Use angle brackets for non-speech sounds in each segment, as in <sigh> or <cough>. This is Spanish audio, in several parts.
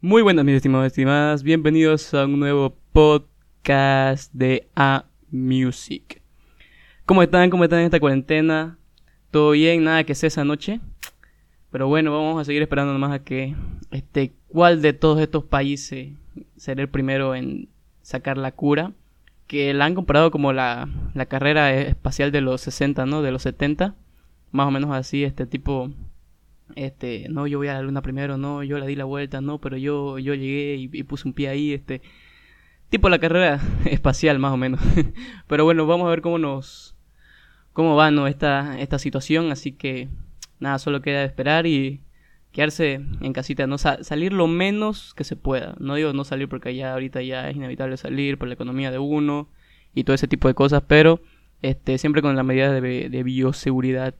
Muy buenas, mis estimados estimadas. Bienvenidos a un nuevo podcast de A Music. ¿Cómo están? ¿Cómo están en esta cuarentena? ¿Todo bien? Nada que sea esa noche. Pero bueno, vamos a seguir esperando nomás a que este, cuál de todos estos países será el primero en sacar la cura. Que la han comparado como la, la carrera espacial de los 60, ¿no? De los 70. Más o menos así, este tipo este, no, yo voy a la luna primero, no, yo la di la vuelta, no, pero yo, yo llegué y, puse un pie ahí, este, tipo la carrera <laughs> espacial más o menos. <laughs> pero bueno, vamos a ver cómo nos, cómo va, ¿no? esta, esta situación, así que nada, solo queda esperar y quedarse en casita, no salir lo menos que se pueda. No digo no salir porque ya ahorita ya es inevitable salir por la economía de uno y todo ese tipo de cosas, pero este siempre con las medidas de, de bioseguridad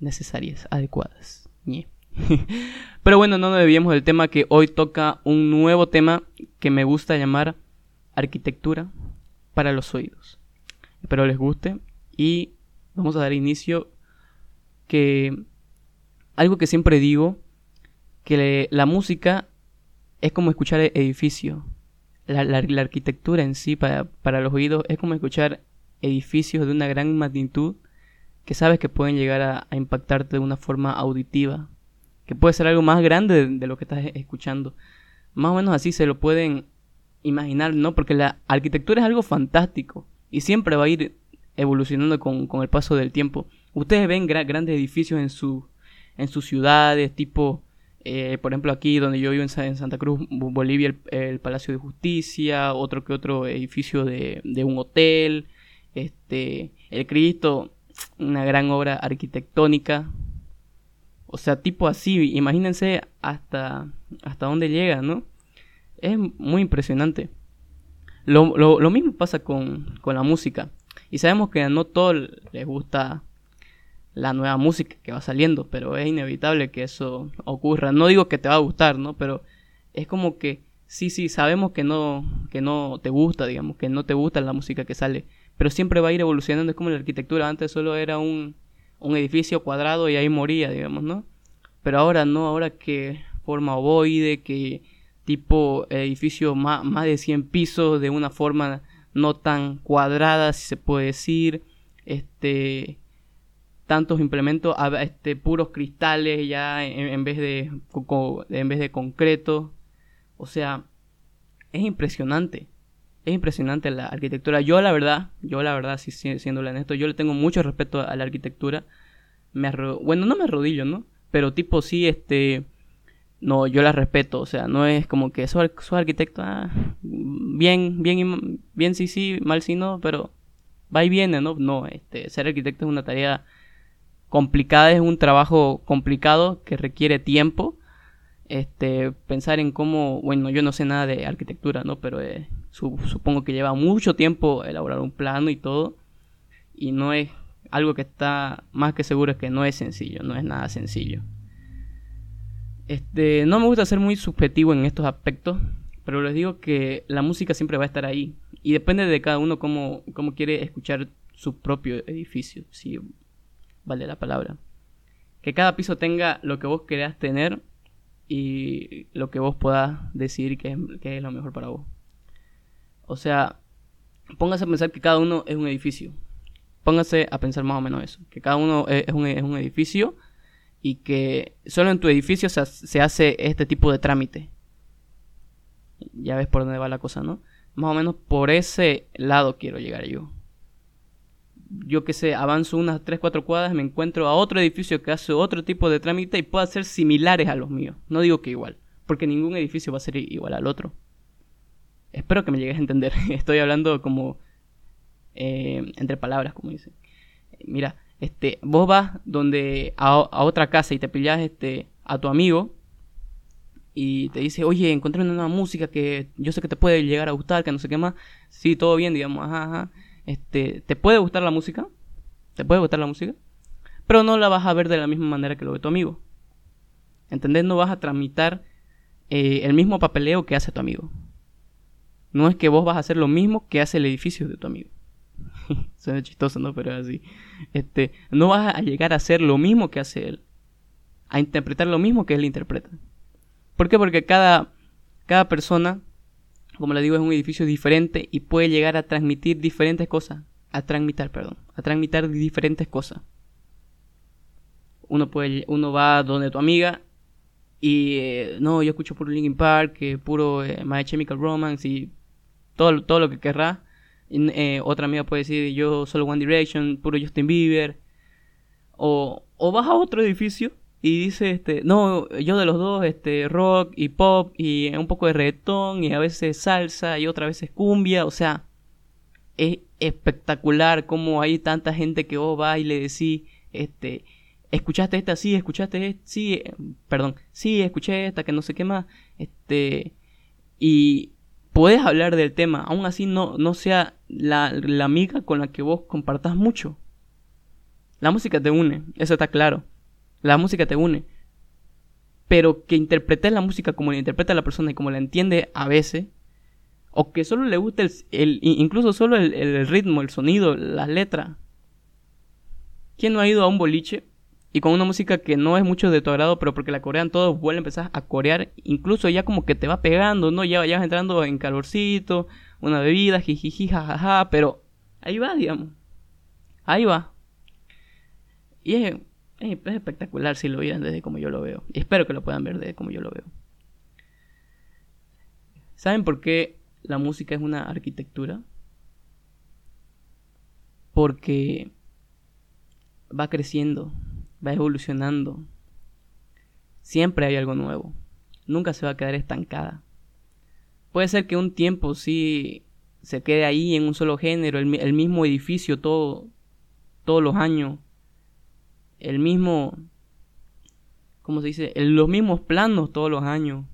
necesarias, adecuadas. <laughs> Pero bueno, no nos debíamos del tema que hoy toca un nuevo tema que me gusta llamar arquitectura para los oídos. Espero les guste y vamos a dar inicio que algo que siempre digo, que la música es como escuchar e-, edificio. La, arquitectura en sí para, para los oídos es como escuchar edificios de una gran magnitud que sabes que pueden llegar a, impactarte de una forma auditiva, que puede ser algo más grande de, lo que estás escuchando. Más o menos así se lo pueden imaginar, ¿no? Porque la arquitectura es algo fantástico y siempre va a ir evolucionando con, el paso del tiempo. Ustedes ven grandes edificios en, su, en sus ciudades, tipo, eh, por ejemplo, aquí donde yo vivo en, Santa Cruz, Bolivia, el, Palacio de Justicia, otro que otro edificio de, de un hotel, este, el Cristo una gran obra arquitectónica. O sea, tipo así, imagínense hasta, hasta dónde llega, ¿no? Es muy impresionante. Lo, lo, mismo pasa con, con, la música. Y sabemos que a no todos les gusta la nueva música que va saliendo, pero es inevitable que eso ocurra. No digo que te va a gustar, ¿no? Pero es como que sí, sí, sabemos que no, que no te gusta, digamos, que no te gusta la música que sale pero siempre va a ir evolucionando. Es como la arquitectura, antes solo era un, un edificio cuadrado y ahí moría, digamos, ¿no? Pero ahora no, ahora que forma ovoide, que tipo edificio más, más de 100 pisos de una forma no tan cuadrada, si se puede decir, este tantos implementos, este, puros cristales ya en, vez de en vez de concreto, o sea, es impresionante es impresionante la arquitectura. Yo la verdad, yo la verdad, si siendo honesto, yo le tengo mucho respeto a la arquitectura. Me bueno, no me arrodillo, ¿no? Pero tipo sí, este, no, yo la respeto. O sea, no es como que soy arquitecto, ah, bien, bien, bien sí, sí, mal sí no, pero va y viene, ¿no? No, este, ser arquitecto es una tarea complicada, es un trabajo complicado que requiere tiempo. Este, pensar en cómo, bueno, yo no sé nada de arquitectura, ¿no? Pero eh, supongo que lleva mucho tiempo elaborar un plano y todo. Y no es algo que está más que seguro es que no es sencillo, no es nada sencillo. Este, no me gusta ser muy subjetivo en estos aspectos, pero les digo que la música siempre va a estar ahí. Y depende de cada uno cómo, cómo quiere escuchar su propio edificio, si vale la palabra. Que cada piso tenga lo que vos querás tener y lo que vos puedas decidir que es lo mejor para vos. O sea, póngase a pensar que cada uno es un edificio. Póngase a pensar más o menos eso. Que cada uno es un, edificio y que solo en tu edificio se, hace este tipo de trámite. Ya ves por dónde va la cosa, ¿no? Más o menos por ese lado quiero llegar yo. Yo que sé, avanzo unas 3, 4 cuadras, me encuentro a otro edificio que hace otro tipo de trámite y puede ser similares a los míos. No digo que igual, porque ningún edificio va a ser igual al otro. Espero que me llegues a entender. <laughs> Estoy hablando como eh, entre palabras, como dicen. Mira, este, vos vas donde a, otra casa y te pillas este, a tu amigo y te dice, oye, encontré una nueva música que yo sé que te puede llegar a gustar, que no sé qué más. Sí, todo bien, digamos, ajá, ajá. Este, ¿te puede gustar la música? ¿Te puede gustar la música? Pero no la vas a ver de la misma manera que lo ve tu amigo. ¿Entendés? No vas a tramitar eh, el mismo papeleo que hace tu amigo. No es que vos vas a hacer lo mismo que hace el edificio de tu amigo. <laughs> Suena chistoso, ¿no? Pero es así. Este, no vas a llegar a hacer lo mismo que hace él. A interpretar lo mismo que él interpreta. ¿Por qué? Porque cada, cada persona, como le digo, es un edificio diferente y puede llegar a transmitir diferentes cosas. A transmitir, perdón. A transmitir diferentes cosas. Uno, puede, uno va donde tu amiga y eh, no, yo escucho puro Linkin Park, puro eh, My Chemical Romance y todo, todo lo que querrá. Eh, otra amiga puede decir yo solo One Direction, puro Justin Bieber. O, o vas a otro edificio y dice, este, no, yo de los dos, este, rock y pop y un poco de reggaetón y a veces salsa y otra veces cumbia, o sea, es espectacular como hay tanta gente que vos va y le decís, este, escuchaste esta, sí, escuchaste esta, sí, perdón, sí, escuché esta, que no sé qué más, este, y puedes hablar del tema, aún así no, no sea la, la amiga con la que vos compartás mucho. La música te une, eso está claro. La música te une. Pero que interpretes la música como la interpreta la persona y como la entiende a veces, o que solo le guste el, incluso solo el, ritmo, el sonido, la letra. ¿Quién no ha ido a un boliche y con una música que no es mucho de tu agrado, pero porque la corean todos, vuelve a empezar a corear, incluso ya como que te va pegando, ¿no? Ya, ya vas entrando en calorcito, una bebida, jijiji, jajaja, pero ahí va, digamos. Ahí va. Y es, es, espectacular si lo vieran desde como yo lo veo. Y espero que lo puedan ver desde como yo lo veo. ¿Saben por qué la música es una arquitectura? Porque va creciendo, va evolucionando. Siempre hay algo nuevo. Nunca se va a quedar estancada. Puede ser que un tiempo sí se quede ahí en un solo género, el, el mismo edificio todo, todos los años, el mismo, ¿cómo se dice? los mismos planos todos los años.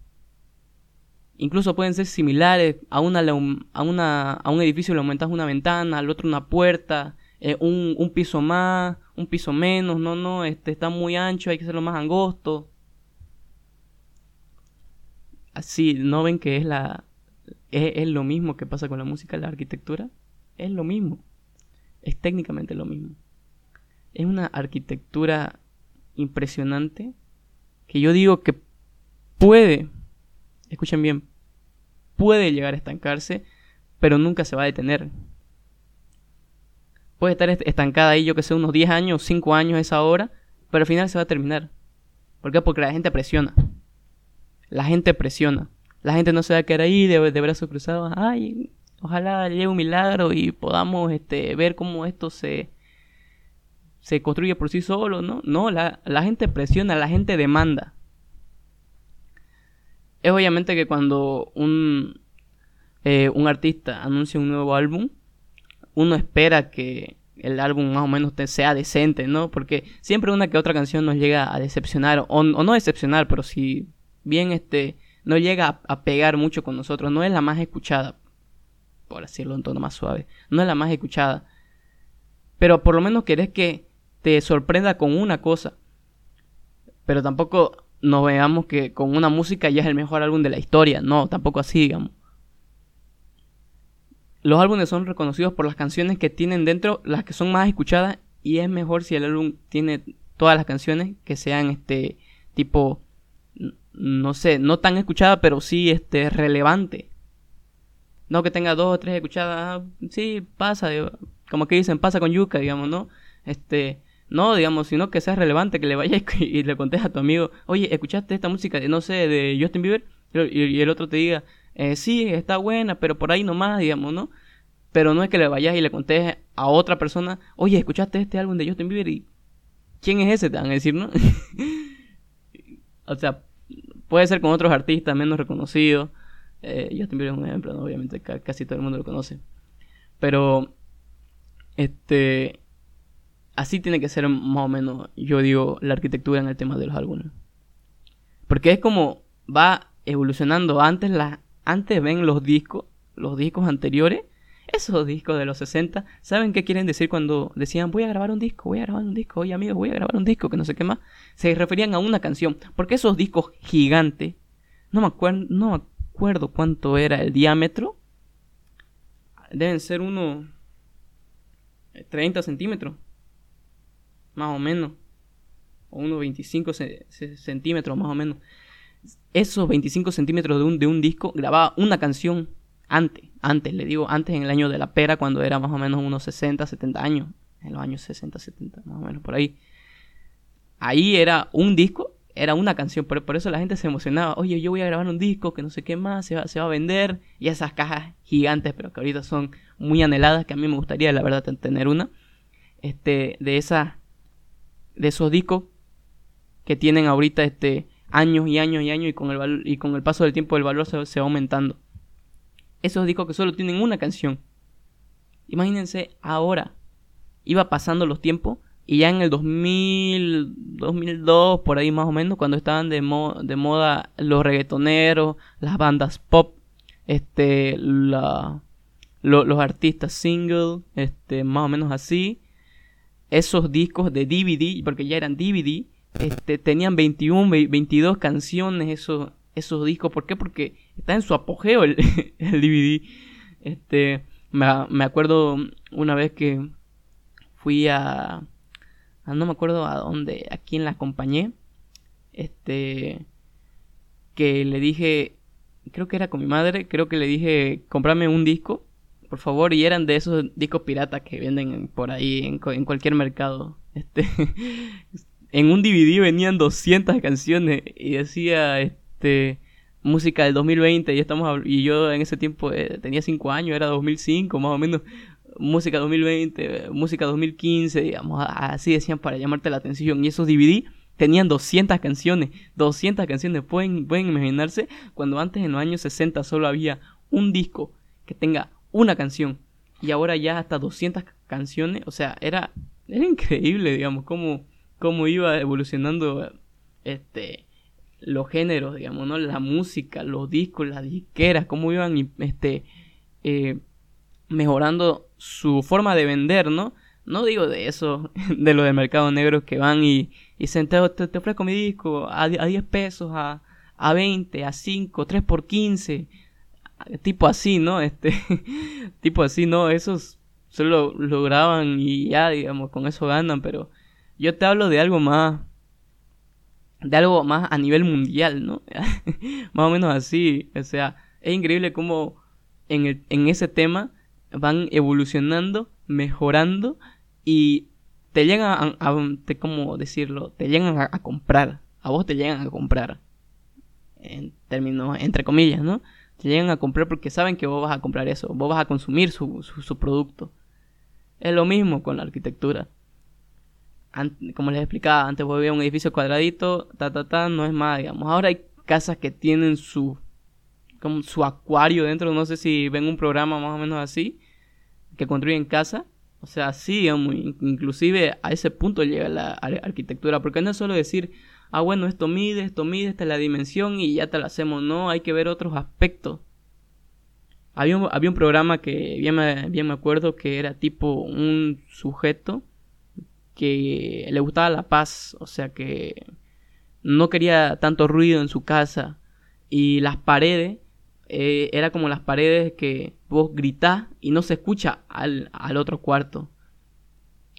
Incluso pueden ser similares. A, una, a, una, a un edificio le aumentas una ventana, al otro una puerta, eh, un, un, piso más, un piso menos. No, no, este está muy ancho, hay que hacerlo más angosto. Así, ¿no ven que es la es, es lo mismo que pasa con la música la arquitectura? Es lo mismo. Es técnicamente lo mismo es una arquitectura impresionante que yo digo que puede, escuchen bien, puede llegar a estancarse, pero nunca se va a detener. Puede estar estancada ahí, yo que sé, unos 10 años, 5 años esa hora, pero al final se va a terminar. ¿Por qué? Porque la gente presiona. La gente presiona. La gente no se va a quedar ahí de, brazos cruzados. Ay, ojalá llegue un milagro y podamos este, ver cómo esto se, se construye por sí solo, ¿no? No, la, gente presiona, la gente demanda. Es obviamente que cuando un, eh, un artista anuncia un nuevo álbum, uno espera que el álbum más o menos sea decente, ¿no? Porque siempre una que otra canción nos llega a decepcionar, o, no decepcionar, pero si bien este no llega a, a, pegar mucho con nosotros, no es la más escuchada, por decirlo en tono más suave, no es la más escuchada, pero por lo menos querés que te sorprenda con una cosa. Pero tampoco nos veamos que con una música ya es el mejor álbum de la historia. No, tampoco así, digamos. Los álbumes son reconocidos por las canciones que tienen dentro, las que son más escuchadas, y es mejor si el álbum tiene todas las canciones que sean este tipo no sé, no tan escuchada, pero sí este relevante. No que tenga dos o tres escuchadas, ah, sí, pasa, como que dicen, pasa con yuca, digamos, ¿no? Este, no, digamos, sino que sea relevante, que le vayas <laughs> y, le contes a tu amigo, oye, ¿escuchaste esta música, no sé, de Justin Bieber? Y, el otro te diga, eh, sí, está buena, pero por ahí nomás, digamos, ¿no? Pero no es que le vayas y le contes a otra persona, oye, ¿escuchaste este álbum de Justin Bieber? Y ¿quién es ese? Te van a decir, ¿no? <laughs> o sea, puede ser con otros artistas menos reconocidos. Eh, Justin Bieber es un ejemplo, ¿no? obviamente casi todo el mundo lo conoce. Pero, este, así tiene que ser más o menos, yo digo, la arquitectura en el tema de los álbumes. Porque es como va evolucionando. Antes, la, antes ven los discos, los discos anteriores, esos discos de los 60, ¿saben qué quieren decir cuando decían voy a grabar un disco, voy a grabar un disco, oye amigos, voy a grabar un disco, que no sé qué más? Se referían a una canción. Porque esos discos gigantes, no me, acuerdo, no me acuerdo cuánto era el diámetro, deben ser unos 30 centímetros más o menos, o unos 25 centímetros más o menos. Esos 25 centímetros de un, de un disco grababa una canción antes, antes, le digo, antes en el año de la pera, cuando era más o menos unos 60, 70 años, en los años 60, 70, más o menos por ahí. Ahí era un disco, era una canción, por, por eso la gente se emocionaba, oye, yo voy a grabar un disco, que no sé qué más, se va, se va a vender, y esas cajas gigantes, pero que ahorita son muy anheladas, que a mí me gustaría, la verdad, tener una, este, de esas, de esos discos que tienen ahorita, este, años y años y años, y con el, y con el paso del tiempo el valor se, va aumentando esos discos que solo tienen una canción. Imagínense ahora. Iba pasando los tiempos y ya en el 2000, 2002, por ahí más o menos, cuando estaban de, de moda los reggaetoneros, las bandas pop, este, la, los artistas single, este, más o menos así, esos discos de DVD, porque ya eran DVD, este, tenían 21, 22 canciones, esos, esos discos. ¿Por qué? Porque está en su apogeo el, <laughs> DVD. Este, me, acuerdo una vez que fui a, no me acuerdo a dónde, a quién la acompañé. Este, que le dije, creo que era con mi madre, creo que le dije, comprame un disco, por favor, y eran de esos discos piratas que venden por ahí en, en cualquier mercado. Este, <laughs> en un DVD venían 200 canciones y decía, este, música del 2020 y estamos y yo en ese tiempo eh, tenía 5 años, era 2005 más o menos, música 2020, música 2015, digamos, así decían para llamarte la atención y esos DVD tenían 200 canciones, 200 canciones, pueden pueden imaginarse cuando antes en los años 60 solo había un disco que tenga una canción y ahora ya hasta 200 canciones, o sea, era era increíble, digamos, cómo cómo iba evolucionando este los géneros, digamos, ¿no? La música, los discos, las disqueras, cómo iban este, eh, mejorando su forma de vender, ¿no? No digo de eso, <laughs> de lo del mercado negro que van y, y dicen, te, te, ofrezco mi disco a, a 10 pesos, a, a 20, a 5, 3 por 15, tipo así, ¿no? Este, <laughs> tipo así, ¿no? Esos solo lo graban y ya, digamos, con eso ganan, pero yo te hablo de algo más de algo más a nivel mundial, ¿no? <laughs> más o menos así. O sea, es increíble cómo en, el, en ese tema van evolucionando, mejorando y te llegan a, ¿cómo decirlo? Te llegan a, comprar. A vos te llegan a comprar. En términos, entre comillas, ¿no? Te llegan a comprar porque saben que vos vas a comprar eso. Vos vas a consumir su, su producto. Es lo mismo con la arquitectura como les explicaba, antes a un edificio cuadradito, ta, ta, ta, no es más, digamos. Ahora hay casas que tienen su, como su acuario dentro, no sé si ven un programa más o menos así, que construyen casa. O sea, sí, digamos, inclusive a ese punto llega la arquitectura, porque no es solo decir, ah, bueno, esto mide, esto mide, esta es la dimensión y ya te la hacemos, no, hay que ver otros aspectos. Había un, había un programa que bien bien me acuerdo que era tipo un sujeto que le gustaba la paz, o sea que no quería tanto ruido en su casa y las paredes eh, era como las paredes que vos gritás y no se escucha al, otro cuarto.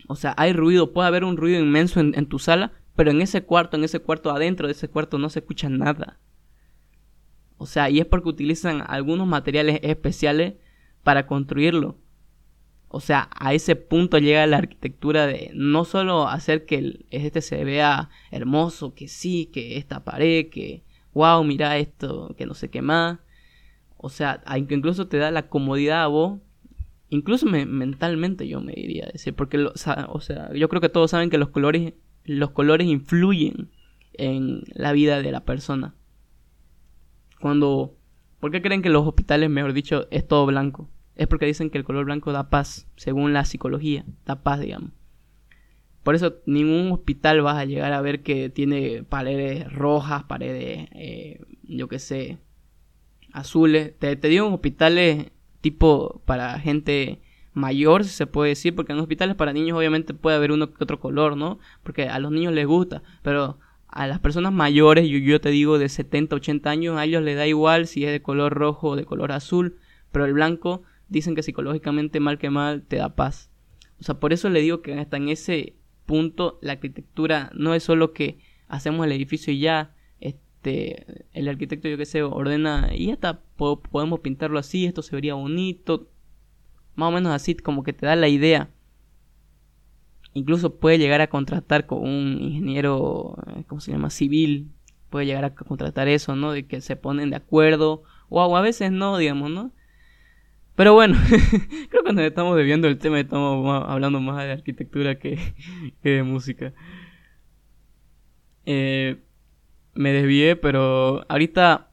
O sea, hay ruido, puede haber un ruido inmenso en, en tu sala, pero en ese cuarto, en ese cuarto adentro de ese cuarto no se escucha nada. O sea, y es porque utilizan algunos materiales especiales para construirlo. O sea, a ese punto llega la arquitectura de no solo hacer que este se vea hermoso, que sí, que esta pared, que wow, mira esto, que no sé qué más. O sea, incluso te da la comodidad a vos, incluso mentalmente yo me diría decir, porque o sea, yo creo que todos saben que los colores los colores influyen en la vida de la persona. Cuando ¿por qué creen que los hospitales, mejor dicho, es todo blanco? Es porque dicen que el color blanco da paz, según la psicología, da paz, digamos. Por eso ningún hospital vas a llegar a ver que tiene paredes rojas, paredes, eh, yo qué sé, azules. Te, te digo hospitales tipo para gente mayor, si se puede decir, porque en hospitales para niños obviamente puede haber uno que otro color, ¿no? Porque a los niños les gusta, pero a las personas mayores, yo, yo te digo de 70, 80 años, a ellos les da igual si es de color rojo o de color azul, pero el blanco dicen que psicológicamente mal que mal te da paz. O sea, por eso le digo que hasta en ese punto la arquitectura no es solo que hacemos el edificio y ya, este, el arquitecto, yo que sé, ordena, y ya está, podemos pintarlo así, esto se vería bonito, más o menos así, como que te da la idea. Incluso puede llegar a contratar con un ingeniero, eh, ¿cómo se llama? Civil, puede llegar a contratar eso, ¿no? De que se ponen de acuerdo, o a veces no, digamos, ¿no? Pero bueno, <laughs> creo que nos estamos debiendo el tema, estamos hablando más de arquitectura que, <laughs> que de música. Eh, me desvié, pero ahorita,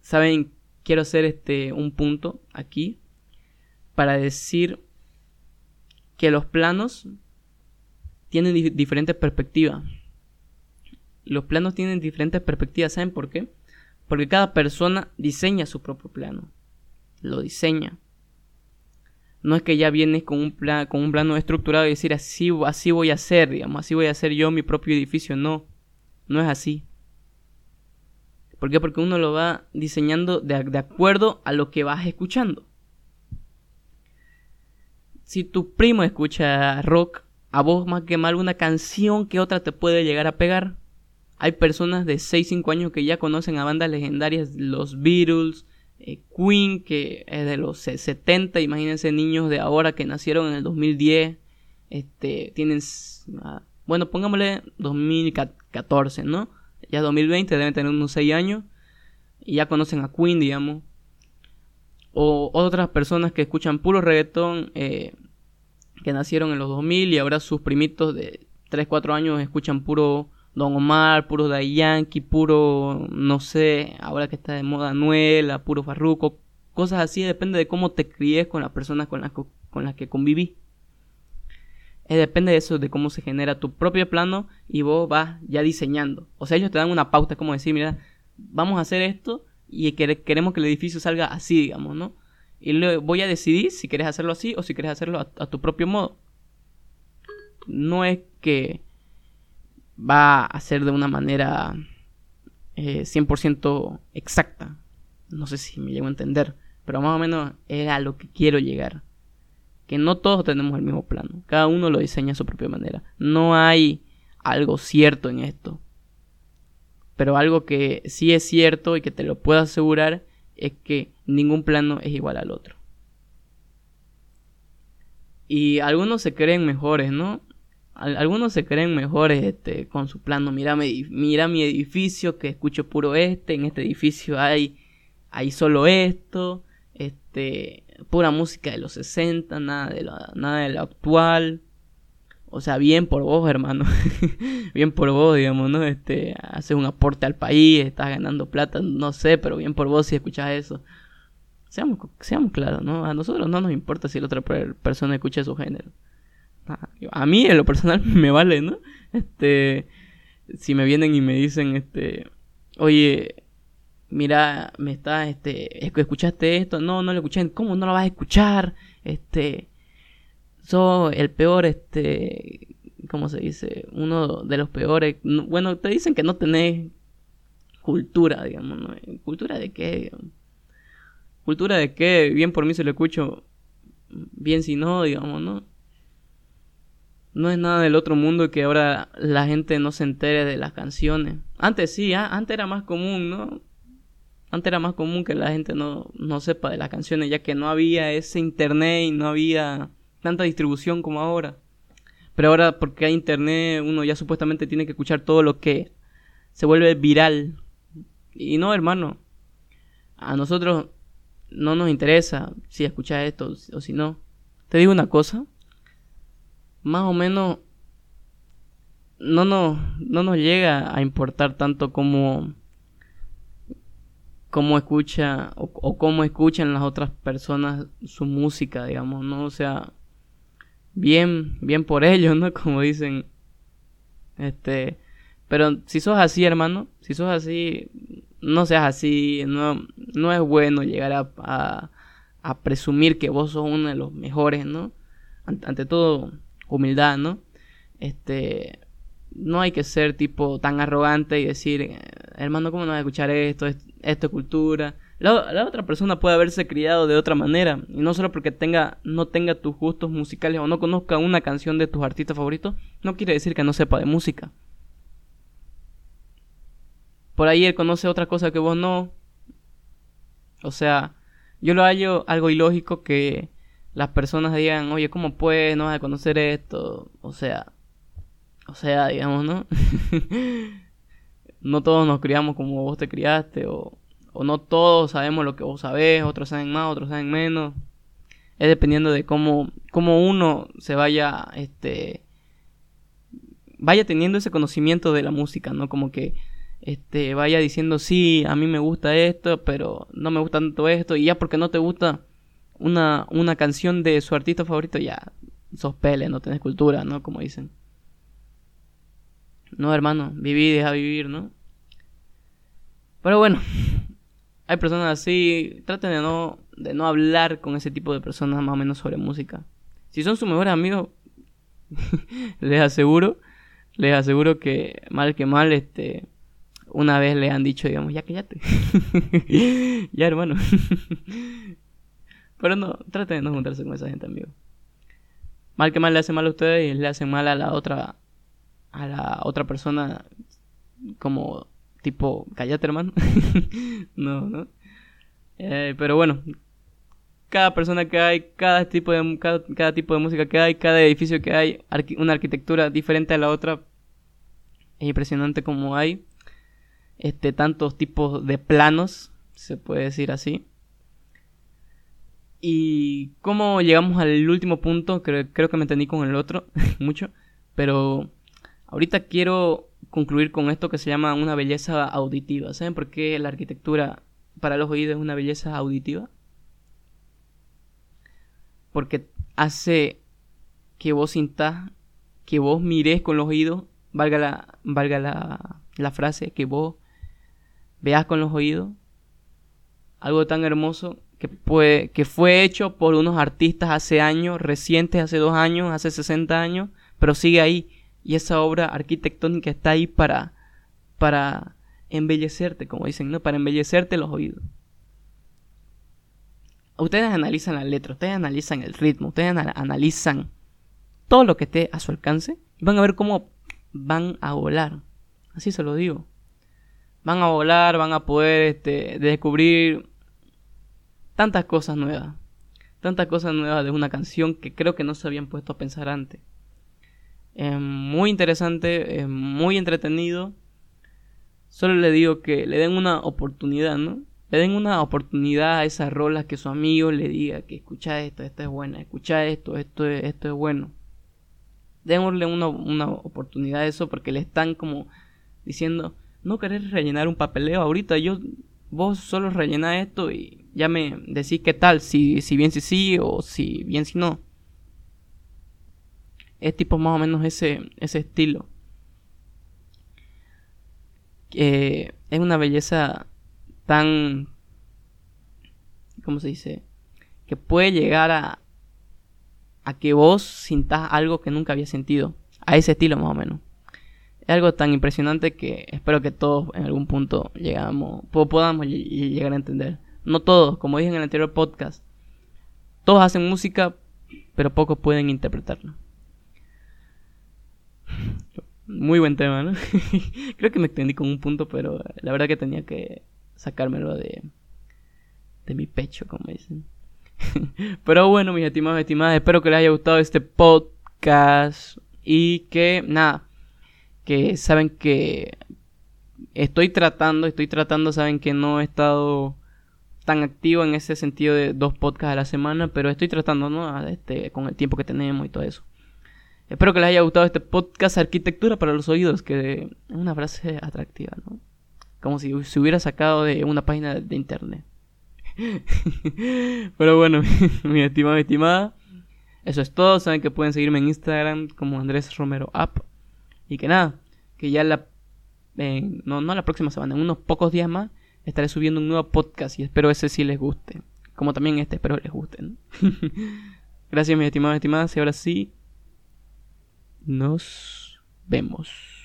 ¿saben? Quiero hacer este un punto aquí para decir que los planos tienen diferentes perspectivas. Los planos tienen diferentes perspectivas, ¿saben por qué? Porque cada persona diseña su propio plano. Lo diseña. No es que ya vienes con un, plan, con un plano estructurado y decir así, así voy a hacer, digamos, así voy a hacer yo mi propio edificio. No, no es así. ¿Por qué? Porque uno lo va diseñando de, de acuerdo a lo que vas escuchando. Si tu primo escucha rock, a vos más que mal una canción que otra te puede llegar a pegar. Hay personas de 6, 5 años que ya conocen a bandas legendarias, los Beatles, eh, Queen, que es de los 70, imagínense niños de ahora que nacieron en el 2010, este, tienen, ah, bueno, pongámosle 2014, ¿no? Ya 2020 deben tener unos 6 años y ya conocen a Queen, digamos. O otras personas que escuchan puro reggaetón, eh, que nacieron en los 2000 y ahora sus primitos de 3, 4 años escuchan puro Don Omar, puro Day Yankee, puro, no sé, ahora que está de moda Nuela, puro Farruco, cosas así, depende de cómo te críes con las personas con las, con las que conviví. Eh, depende de eso, de cómo se genera tu propio plano y vos vas ya diseñando. O sea, ellos te dan una pauta, como decir, mira, vamos a hacer esto y queremos que el edificio salga así, digamos, ¿no? Y luego voy a decidir si quieres hacerlo así o si quieres hacerlo a tu propio modo. No es que va a ser de una manera 100% eh, exacta. No sé si me llego a entender, pero más o menos era a lo que quiero llegar. Que no todos tenemos el mismo plano, cada uno lo diseña a su propia manera. No hay algo cierto en esto. Pero algo que sí es cierto y que te lo puedo asegurar es que ningún plano es igual al otro. Y algunos se creen mejores, ¿no? Algunos se creen mejores este, con su plano. Mira, mira mi edificio que escucho puro este. En este edificio hay, hay solo esto. Este, pura música de los 60, nada de lo, nada de lo actual. O sea, bien por vos, hermano. <laughs> bien por vos, digamos, ¿no? Este, haces un aporte al país, estás ganando plata, no sé, pero bien por vos si escuchas eso. Seamos, seamos claros, ¿no? A nosotros no nos importa si la otra persona escucha su género. A mí, en lo personal, <laughs> me vale, ¿no? Este, si me vienen y me dicen, este, oye, mira, me está, este, escuchaste esto, no, no lo escuché, ¿cómo no lo vas a escuchar? Este, sos el peor, este, ¿cómo se dice? Uno de los peores, bueno, te dicen que no tenés cultura, digamos, ¿no? ¿Cultura de qué? ¿Cultura de qué? Bien por mí se lo escucho, bien si no, digamos, ¿no? No es nada del otro mundo que ahora la gente no se entere de las canciones. Antes sí, ¿ah? antes era más común, ¿no? Antes era más común que la gente no, no sepa de las canciones, ya que no había ese internet y no había tanta distribución como ahora. Pero ahora, porque hay internet, uno ya supuestamente tiene que escuchar todo lo que se vuelve viral. Y no, hermano. A nosotros no nos interesa si escuchas esto o si no. Te digo una cosa más o menos no nos, no nos llega a importar tanto como cómo escucha o, cómo escuchan las otras personas su música, digamos, ¿no? O sea, bien, bien por ellos, ¿no? <laughs> Como dicen, este, pero si sos así, hermano, si sos así, no seas así, no, no es bueno llegar a presumir que vos sos uno de los mejores, ¿no? Ante todo, humildad, ¿no? Este, no hay que ser tipo tan arrogante y decir, eh, hermano, ¿cómo no vas a escuchar esto? Esto es cultura. La, otra persona puede haberse criado de otra manera y no solo porque tenga no tenga tus gustos musicales o no conozca una canción de tus artistas favoritos, no quiere decir que no sepa de música. por ahí él conoce otra cosa que vos no. O sea, yo lo hallo algo ilógico que las personas digan, oye, ¿cómo puedes no vas a conocer esto? O sea, o sea, digamos, ¿no? <laughs> no todos nos criamos como vos te criaste, o, o no todos sabemos lo que vos sabés, otros saben más, otros saben menos. Es dependiendo de cómo, cómo uno se vaya, este, vaya teniendo ese conocimiento de la música, ¿no? Como que este, vaya diciendo, sí, a mí me gusta esto, pero no me gusta tanto esto, y ya porque no te gusta una, una canción de su artista favorito, ya sos pele, no tenés cultura, ¿no? Como dicen. No, hermano, viví, deja vivir, ¿no? Pero bueno, <laughs> hay personas así, traten de no, de no hablar con ese tipo de personas más o menos sobre música. Si son sus mejores amigos, <laughs> les aseguro, les aseguro que mal que mal, este, una vez le han dicho, digamos, ya cállate. <laughs> ya, hermano. Pero no, traten de no juntarse con esa gente, amigo. Mal que mal le hace mal a ustedes y le hacen mal a la otra a la otra persona como tipo, cállate, hermano. <laughs> no, no. Eh, pero bueno, cada persona que hay, cada tipo de cada, tipo de música que hay, cada edificio que hay, una arquitectura diferente a la otra. Es impresionante como hay este, tantos tipos de planos, se puede decir así. Y cómo llegamos al último punto, creo, creo que me entendí con el otro <laughs> mucho, pero ahorita quiero concluir con esto que se llama una belleza auditiva. ¿Saben por qué la arquitectura para los oídos es una belleza auditiva? Porque hace que vos sintas, que vos mires con los oídos, valga la, valga la, la frase, que vos veas con los oídos algo tan hermoso que, que fue hecho por unos artistas hace años, recientes, hace dos años, hace 60 años, pero sigue ahí. Y esa obra arquitectónica está ahí para, para embellecerte, como dicen, ¿no? Para embellecerte los oídos. Ustedes analizan la letra, ustedes analizan el ritmo, ustedes analizan todo lo que esté a su alcance y van a ver cómo van a volar. Así se lo digo van a volar, van a poder este, descubrir tantas cosas nuevas. Tantas cosas nuevas de una canción que creo que no se habían puesto a pensar antes. Es muy interesante, es muy entretenido. Solo le digo que le den una oportunidad, ¿no? Le den una oportunidad a esas rolas que su amigo le diga que escucha esto, esto es bueno, escucha esto, esto, esto es bueno. Démosle una, una oportunidad a eso porque le están como diciendo, no querés rellenar un papeleo ahorita, yo vos solo rellena esto y ya me decís qué tal, si, si bien si sí o si bien si no. Es tipo más o menos ese, ese estilo. es una belleza tan... ¿Cómo se dice? Que puede llegar a, a que vos sintas algo que nunca había sentido. A ese estilo más o menos es algo tan impresionante que espero que todos en algún punto llegamos, podamos llegar a entender. No todos, como dije en el anterior podcast, todos hacen música, pero pocos pueden interpretarla. Muy buen tema, ¿no? <laughs> Creo que me extendí con un punto, pero la verdad que tenía que sacármelo de, de mi pecho, como dicen. <laughs> pero bueno, mis estimados estimadas, espero que les haya gustado este podcast y que nada que saben que estoy tratando, estoy tratando, saben que no he estado tan activo en ese sentido de dos podcasts a la semana, pero estoy tratando, ¿no? Este, con el tiempo que tenemos y todo eso. Espero que les haya gustado este podcast Arquitectura para los Oídos, que es una frase atractiva, ¿no? Como si se hubiera sacado de una página de internet. <laughs> Pero bueno, <laughs> mi estimado, estimada, eso es todo. Saben que pueden seguirme en Instagram como Andrés Romero App. Y que nada, que ya la... no, no la próxima semana, en unos pocos días más estaré subiendo un nuevo podcast y espero ese sí les guste. Como también este, espero les guste. <laughs> Gracias mis estimados y estimadas y ahora sí nos vemos.